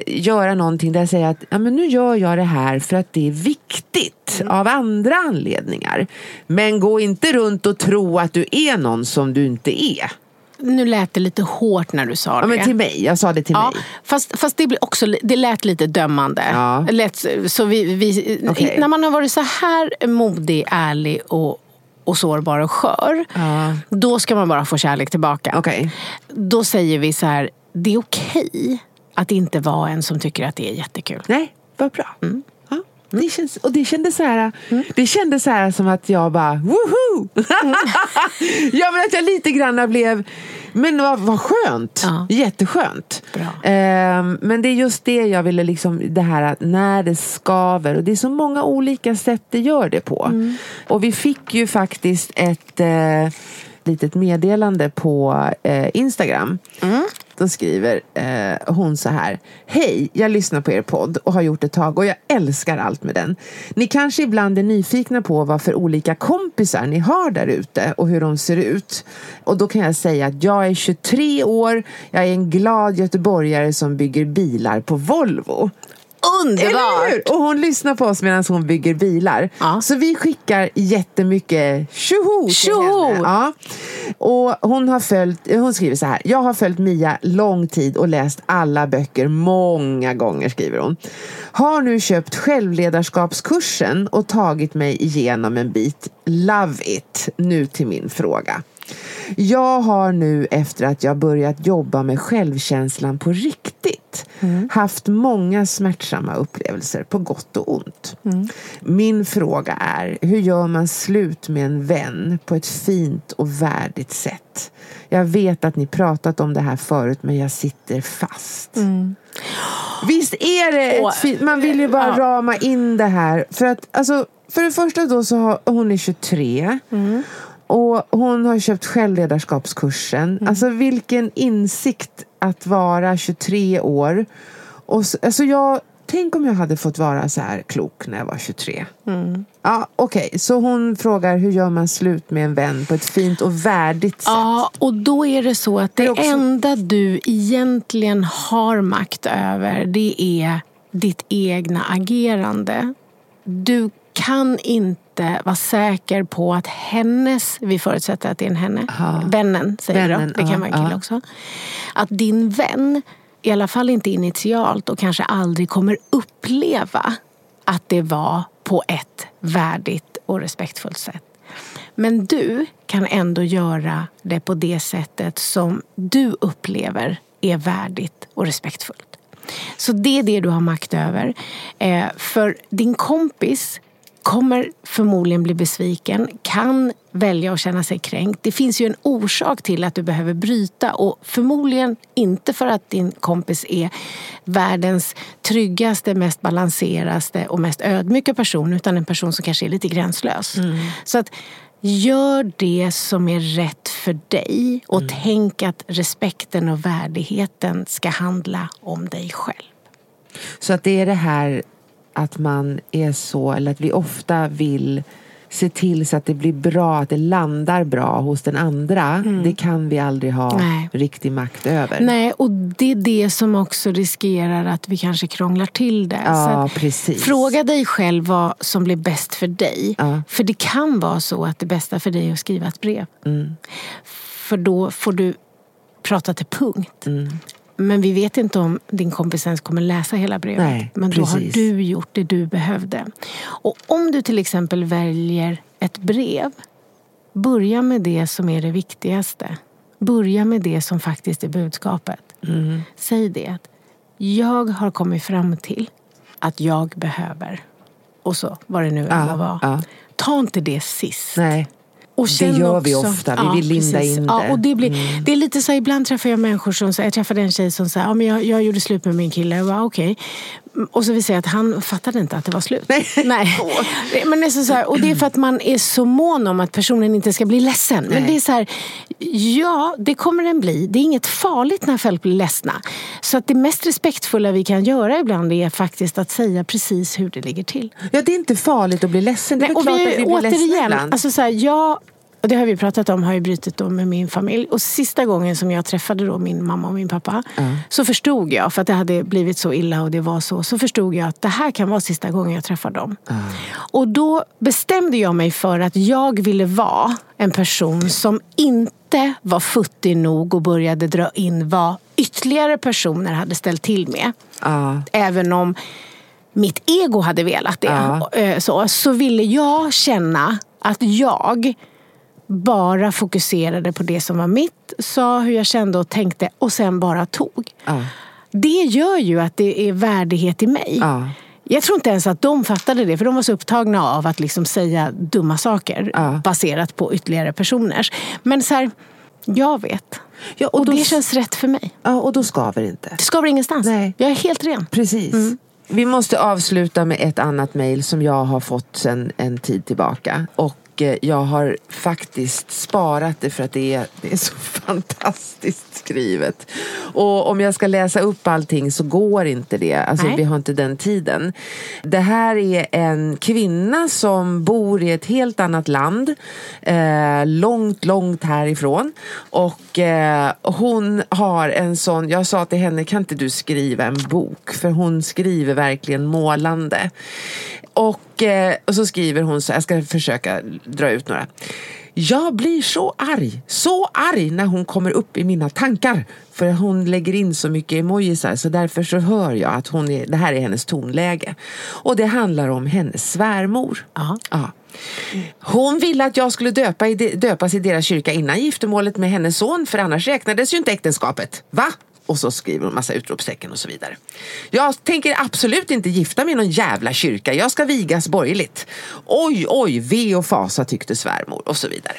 göra någonting där jag säger att ja, men nu gör jag det här för att det är viktigt Mm. av andra anledningar. Men gå inte runt och tro att du är någon som du inte är. Nu lät det lite hårt när du sa Ja, det. men till mig, jag sa det till Ja, mig. fast, fast det, blir också, det lät lite dömande. Ja. Lät, så vi, vi, Okej. När man har varit så här modig, ärlig och, och sårbar och skör. Ja. Då ska man bara få kärlek tillbaka. Okej. Då säger vi så här, det är okej att inte vara en som tycker att det är jättekul. Nej, vad bra. Mm. Ja, det känns, och det kändes så här, det kändes så här som att jag bara woho! ja men att jag lite grann blev, men vad, vad skönt, Ja. jätteskönt. Bra. Ehm, men det är just det jag ville liksom, det här att när det skaver och det är så många olika sätt det gör det på. Mm. Och vi fick ju faktiskt ett eh, litet meddelande på eh, Instagram. Då skriver eh, hon så här. Hej, jag lyssnar på er podd och har gjort ett tag och jag älskar allt med den. Ni kanske ibland är nyfikna på vad för olika kompisar ni har där ute och hur de ser ut. Och då kan jag säga att jag är 23 år, jag är en glad göteborgare som bygger bilar på Volvo. Underbart! Och hon lyssnar på oss medan hon bygger bilar. Ja. Så vi skickar jättemycket tjoho till Tjoho! henne. Ja. Och hon, har följt, hon skriver så här. Jag har följt Mia lång tid och läst alla böcker många gånger, skriver hon. Har nu köpt självledarskapskursen och tagit mig igenom en bit. Love it! Nu till min fråga. Jag har nu efter att jag börjat jobba med självkänslan på riktigt haft många smärtsamma upplevelser på gott och ont. Min fråga är, hur gör man slut med en vän på ett fint och värdigt sätt? Jag vet att ni pratat om det här förut men jag sitter fast. Visst är det ett fint... Man vill ju bara Ja. rama in det här. För att, alltså, för det första då så har hon är 23. Och hon har köpt självledarskapskursen. Alltså vilken insikt att vara 23 år. Och så, alltså jag, tänk om jag hade fått vara så här klok när jag var 23. Ja, Okej, så hon frågar hur gör man slut med en vän på ett fint och värdigt sätt? Ja, och då är det så att det, också- enda du egentligen har makt över det är ditt egna agerande. Du kan inte vara säker på att hennes, vi förutsätter att det är en henne, vännen säger Vännen, då, det kan ja, vara en kille ja. också. Att din vän, i alla fall inte initialt och kanske aldrig kommer uppleva att det var på ett värdigt och respektfullt sätt. Men du kan ändå göra det på det sättet som du upplever är värdigt och respektfullt. Så det är det du har makt över. Eh, för din kompis kommer förmodligen bli besviken, kan välja att känna sig kränkt. Det finns ju en orsak till att du behöver bryta och förmodligen inte för att din kompis är världens tryggaste, mest balanseraste och mest ödmjuka person utan en person som kanske är lite gränslös. Så att Gör det som är rätt för dig och Mm. tänk att respekten och värdigheten ska handla om dig själv. Så att det är det här att man är så, eller att vi ofta vill se till så att det blir bra, att det landar bra hos den andra. Det kan vi aldrig ha Mm. Nej. riktig makt över. Nej, och det är det som också riskerar att vi kanske krånglar till det. Ja, precis. Fråga dig själv vad som blir bäst för dig. Ja. För det kan vara så att det bästa för dig är att skriva ett brev. Mm. För då får du prata till punkt. Mm. Men vi vet inte om din kompis ens kommer läsa hela brevet. Nej, Men då har du gjort det du behövde. Och om du till exempel väljer ett brev, börja med det som är det viktigaste. Börja med det som faktiskt är budskapet. Mm. Säg det. att Jag har kommit fram till att jag behöver. Och så, vad det nu än Ja, var. ja. Ta inte det sist. Nej. Och Det gör vi också- ofta. Vi vill linda precis. in Ja, det. Mm. och det, blir, det är lite så här, ibland träffar jag människor som säger, jag träffade en tjej som sa, ja, men jag, jag gjorde slut med min kille. Jag bara, okej. Och så vill säga att han fattade inte att det var slut. Nej. Nej. Men det är så så här, och det är för att man är så mån om att personen inte ska bli ledsen. Men Nej. det är så här, ja, det kommer den bli. Det är inget farligt när folk blir ledsna. Så att det mest respektfulla vi kan göra ibland är faktiskt att säga precis hur det ligger till. Ja, det är inte farligt att bli ledsen. Det är Nej, och vi, att vi blir ledsna återigen, ibland. alltså så här, jag, och det har vi pratat om, har ju brutit då med min familj. Och sista gången som jag träffade då min mamma och min pappa så förstod jag, för att det hade blivit så illa och det var så, så förstod jag att det här kan vara sista gången jag träffar dem. Och då bestämde jag mig för att jag ville vara en person som inte var futtig nog och började dra in vad ytterligare personer hade ställt till med. Ja. Även om mitt ego hade velat det. Eh, Så, så ville jag känna att jag bara fokuserade på det som var mitt, sa hur jag kände och tänkte och sen bara tog. Ja. Det gör ju att det är värdighet i mig. Ja. Jag tror inte ens att de fattade det, för de var så upptagna av att liksom säga dumma saker Ja. baserat på ytterligare personers. Men så här, jag vet. Ja, och och då- det känns rätt för mig. ja, och då skaver det inte. Det skaver ingenstans. Nej. Jag är helt ren. Precis. Vi måste avsluta med ett annat mejl som jag har fått sedan en tid tillbaka. Och eh, jag har faktiskt sparat det för att det är, det är så fantastiskt skrivet. Och om jag ska läsa upp allting så går inte det. Alltså Nej. vi har inte den tiden. Det här är en kvinna som bor i ett helt annat land. Eh, långt, långt härifrån. Och eh, hon har en sån, jag sa till henne, kan inte du skriva en bok? För hon skriver verkligen målande. Och, eh, och så skriver hon så, jag ska försöka dra ut några. Jag blir så arg, så arg när hon kommer upp i mina tankar. För hon lägger in så mycket emojisar så därför så hör jag att hon är, det här är hennes tonläge. Och det handlar om hennes svärmor. Ja. Ja. Hon ville att jag skulle döpa i, döpas i deras kyrka innan giftermålet med hennes son för annars räknades ju inte äktenskapet. Va? Och så skriver hon massa utropstecken och så vidare. Jag tänker absolut inte gifta mig i någon jävla kyrka. Jag ska vigas borgerligt. Oj, oj, ve och fasa tyckte svärmor och så vidare.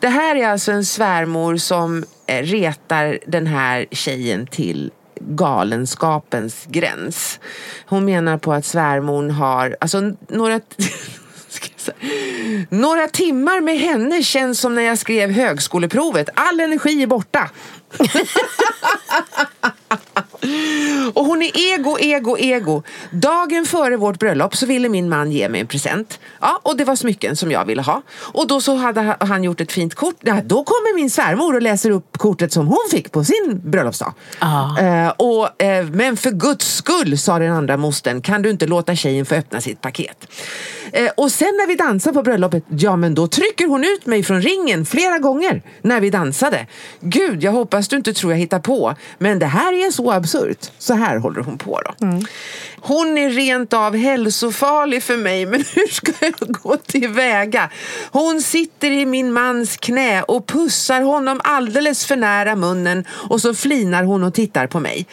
Det här är alltså en svärmor som eh, retar den här tjejen till galenskapens gräns. Hon menar på att svärmor har, alltså några några timmar med henne känns som när jag skrev högskoleprovet. All energi är borta. Och hon är ego, ego, ego. Dagen före vårt bröllop så ville min man ge mig en present. Ja, och det var smycken som jag ville ha. Och då så hade han gjort ett fint kort. Ja, då kommer min svärmor och läser upp kortet som hon fick på sin bröllopsdag. Ah. Eh, och, eh, men för guds skull, sa den andra mostern, kan du inte låta tjejen få öppna sitt paket. Eh, och sen när vi dansar på bröllopet, ja men då trycker hon ut mig från ringen flera gånger när vi dansade. Gud, jag hoppas du inte tror jag hittar på. Men det här är så absurt. Så här håller hon på då. Mm. Hon är rent av hälsofarlig för mig, men hur ska jag gå tillväga? Hon sitter i min mans knä och pussar honom alldeles för nära munnen och så flinar hon och tittar på mig.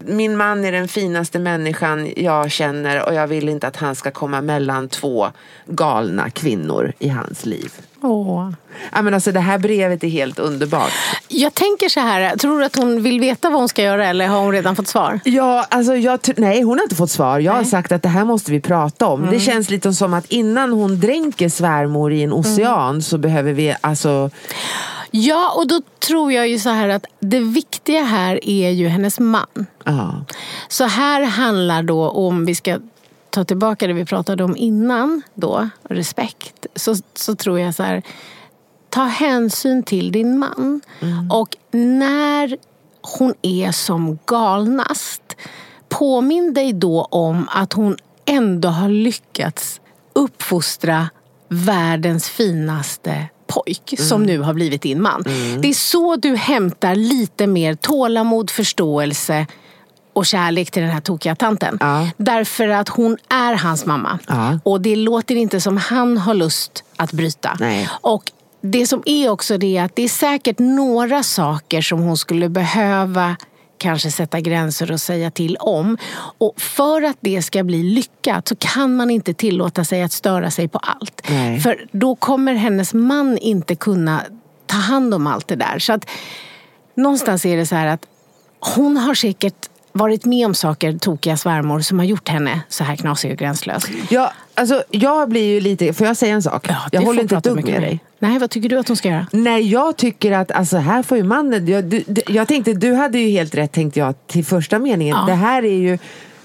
Min man är den finaste människan jag känner och jag vill inte att han ska komma mellan två galna kvinnor i hans liv. Åh. Ja, men alltså, det här brevet är helt underbart. Jag tänker så här, tror du att hon vill veta vad hon ska göra eller har hon redan fått svar? Ja, alltså jag, nej, hon har inte fått svar. Jag har sagt att det här måste vi prata om. Mm. Det känns lite som att innan hon dränker svärmor i en ocean Mm. så behöver vi alltså... Ja, och då tror jag ju så här att det viktiga här är ju hennes man. Ja. Så här handlar då om vi ska ta tillbaka det vi pratade om innan då, respekt. Så, så tror jag så här, ta hänsyn till din man. Och när hon är som galnast, påminn dig då om att hon ändå har lyckats uppfostra världens finaste pojk som nu har blivit din man. Det är så du hämtar lite mer tålamod, förståelse och kärlek till den här tokiga tanten. Ja. Därför att hon är hans mamma. Ja. Och det låter inte som han har lust att bryta. Nej. Och det som är också det är att det är säkert några saker som hon skulle behöva kanske sätta gränser och säga till om. Och för att det ska bli lyckat så kan man inte tillåta sig att störa sig på allt. Nej. För då kommer hennes man inte kunna ta hand om allt det där. Så att någonstans är det så här att hon har säkert varit med om saker, tokiga svärmor, som har gjort henne så här knasig och gränslös. Ja, alltså, jag blir ju lite... Får jag säga en sak? jag det håller inte ett dugg med med dig. Nej, vad tycker du att hon ska göra? Nej, jag tycker att alltså, här får ju mannen... Jag, du, jag tänkte, du hade ju helt rätt tänkte jag till första meningen. Ja. Det här är ju...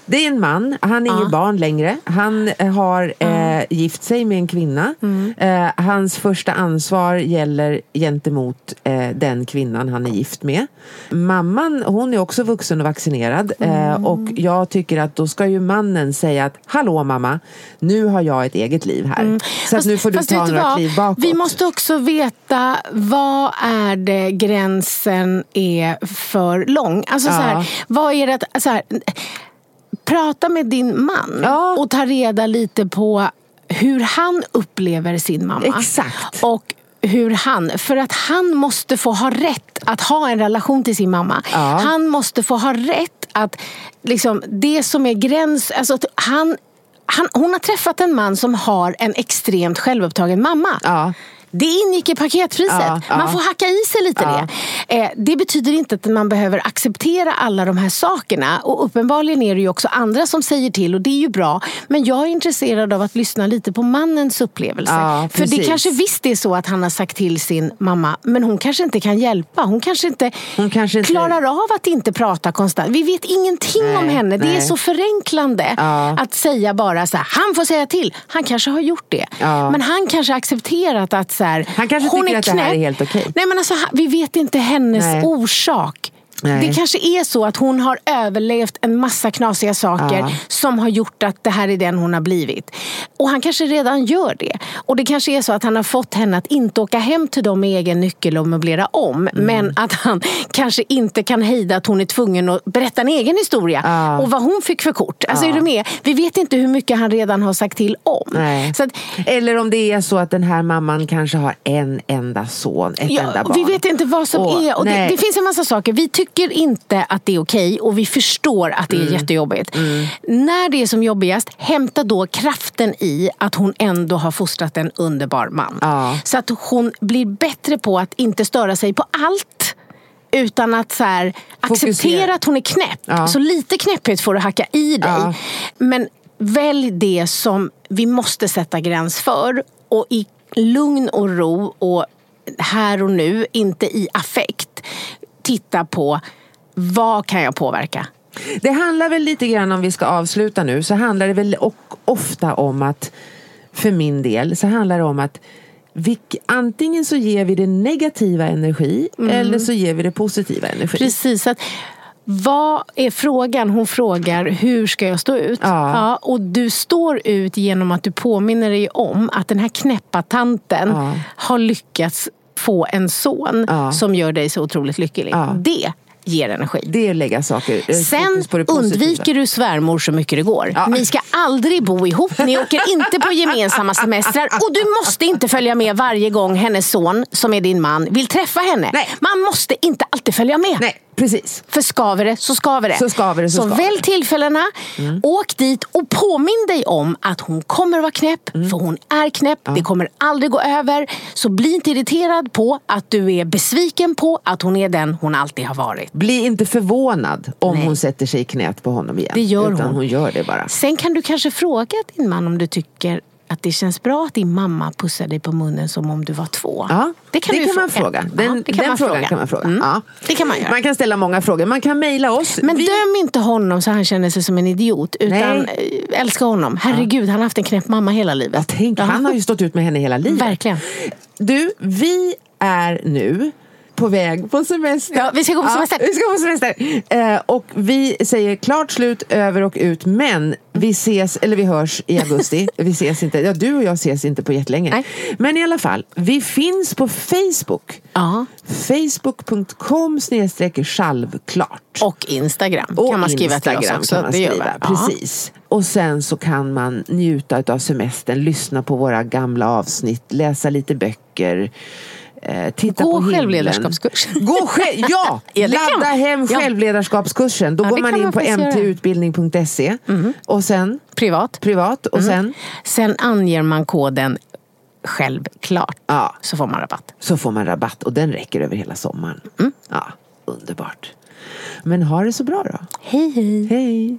Det är en man, han är Ja. inget barn längre. Han eh, har eh, gift sig med en kvinna. Mm. Eh, hans första ansvar gäller gentemot eh, den kvinnan han är gift med. Mamman, hon är också vuxen och vaccinerad. Mm. Eh, och jag tycker att då ska ju mannen säga att Hallå mamma, nu har jag ett eget liv här. Så att nu får du Mm. Fast ta några vad? kliv bakåt. Vi måste också veta vad är det gränsen är för lång. Alltså så här, Ja. vad är det att, så här, prata med din man Ja. och ta reda lite på hur han upplever sin mamma. Exakt. Och hur han, för att han måste få ha rätt att ha en relation till sin mamma. Ja. Han måste få ha rätt att, liksom, det som är gräns, alltså att han, han, hon har träffat en man som har en extremt självupptagen mamma. Ja. Det ingick i paketpriset. Ja, ja. Man får hacka i sig lite Ja. det. Eh, det betyder inte att man behöver acceptera alla de här sakerna. Och uppenbarligen är det ju också andra som säger till och det är ju bra. Men jag är intresserad av att lyssna lite på mannens upplevelse. Ja, För det kanske visst är så att han har sagt till sin mamma men hon kanske inte kan hjälpa. Hon kanske inte, Hon kanske inte- klarar av att inte prata konstant. Vi vet ingenting Nej, om henne. Det är nej. så förenklande Ja. att säga bara så här, han får säga till. Han kanske har gjort det. Ja. Men han kanske accepterat att så här, Han kanske hon tycker är att det här är knäpp. helt okej. Nej men alltså, vi vet inte hennes Nej. orsak. Nej. Det kanske är så att hon har överlevt en massa knasiga saker Ja. som har gjort att det här är den hon har blivit. Och han kanske redan gör det. Och det kanske är så att han har fått henne att inte åka hem till dem med egen nyckel och möblera om. Mm. Men att han kanske inte kan hejda att hon är tvungen att berätta en egen historia. Ja. Och vad hon fick för kort. Alltså Ja. är du med? Vi vet inte hur mycket han redan har sagt till om. Nej. Så att, Eller om det är så att den här mamman kanske har en enda son, ett enda barn. vi vet inte vad som Och- är. Och det, det finns en massa saker. Vi tycker inte att det är okej och vi förstår att det är Mm. jättejobbigt. När det är som jobbigast, hämta då kraften i att hon ändå har fostrat en underbar man. Ja. Så att hon blir bättre på att inte störa sig på allt. Utan att så här, acceptera att hon är knäpp. Ja. Så lite knäpphet får du hacka i dig. Ja. Men välj det som vi måste sätta gräns för. Och i lugn och ro och här och nu, inte i affekt. Titta på vad kan jag påverka? Det handlar väl lite grann om vi ska avsluta nu så handlar det väl ofta om att för min del så handlar det om att vi, antingen så ger vi det negativa energi eller så ger vi det positiva energi. Precis. Att, vad är frågan? Hon frågar hur ska jag stå ut? Ja. och du står ut genom att du påminner dig om att den här knäppa tanten Ja. har lyckats få en son Ja. som gör dig så otroligt lycklig. Ja. Det ger energi. Det är lägga saker, Sen undviker du svärmor så mycket det går. Ja. Ni ska aldrig bo ihop, ni åker inte på gemensamma semestrar och du måste inte följa med varje gång hennes son, som är din man, vill träffa henne. Nej. Man måste inte alltid följa med. Nej, Precis. För skaver det så skaver det. Så skaver det, så så skaver välj tillfällena, åk dit och påminn dig om att hon kommer vara knäpp. För hon är knäpp, det kommer aldrig gå över. Så bli inte irriterad på att du är besviken på att hon är den hon alltid har varit. Bli inte förvånad om Nej. hon sätter sig i knät på honom igen. Det gör utan hon. hon gör det bara. Sen kan du kanske fråga din man om du tycker att det känns bra att din mamma pussar dig på munnen som om du var två. Ja, det kan, du ju man fråga. Den, Ja, det kan den man frågan fråga. kan man fråga. Mm. Ja. Det kan man göra. Man kan ställa många frågor. Man kan mejla oss. Men Vi- döm inte honom så han känner sig som en idiot. Utan Nej. eh, älska honom. Herregud, han har haft en knäpp mamma hela livet. Ja, tänk, han har ju stått ut med henne hela livet. Verkligen. Du, vi är nu på väg på semester. Ja, vi ska gå på semester. vi ska på semester. Eh, och vi säger klart slut, över och ut. Men vi ses, eller vi hörs i augusti. vi ses inte, ja du och jag ses inte på jättelänge. Nej. Men i alla fall, vi finns på Facebook. Ja. Facebook.com snedstreck självklart. Och Instagram Och kan man skriva till oss Instagram också. kan man skriva. Ja. Precis. Och sen så kan man njuta av semestern, lyssna på våra gamla avsnitt, läsa lite böcker. Eh, titta Gå på självledarskapskurs. Gå själv, ja! Ja, Ladda hem Ja. självledarskapskursen. Då Ja, går man in man på mtutbildning.se och sen Privat. privat och sen Sen anger man koden självklart. ja, Så får man rabatt. så får man rabatt och den räcker över hela sommaren. Mm. Ja, underbart. Men ha det så bra då. Hej hej. Hej!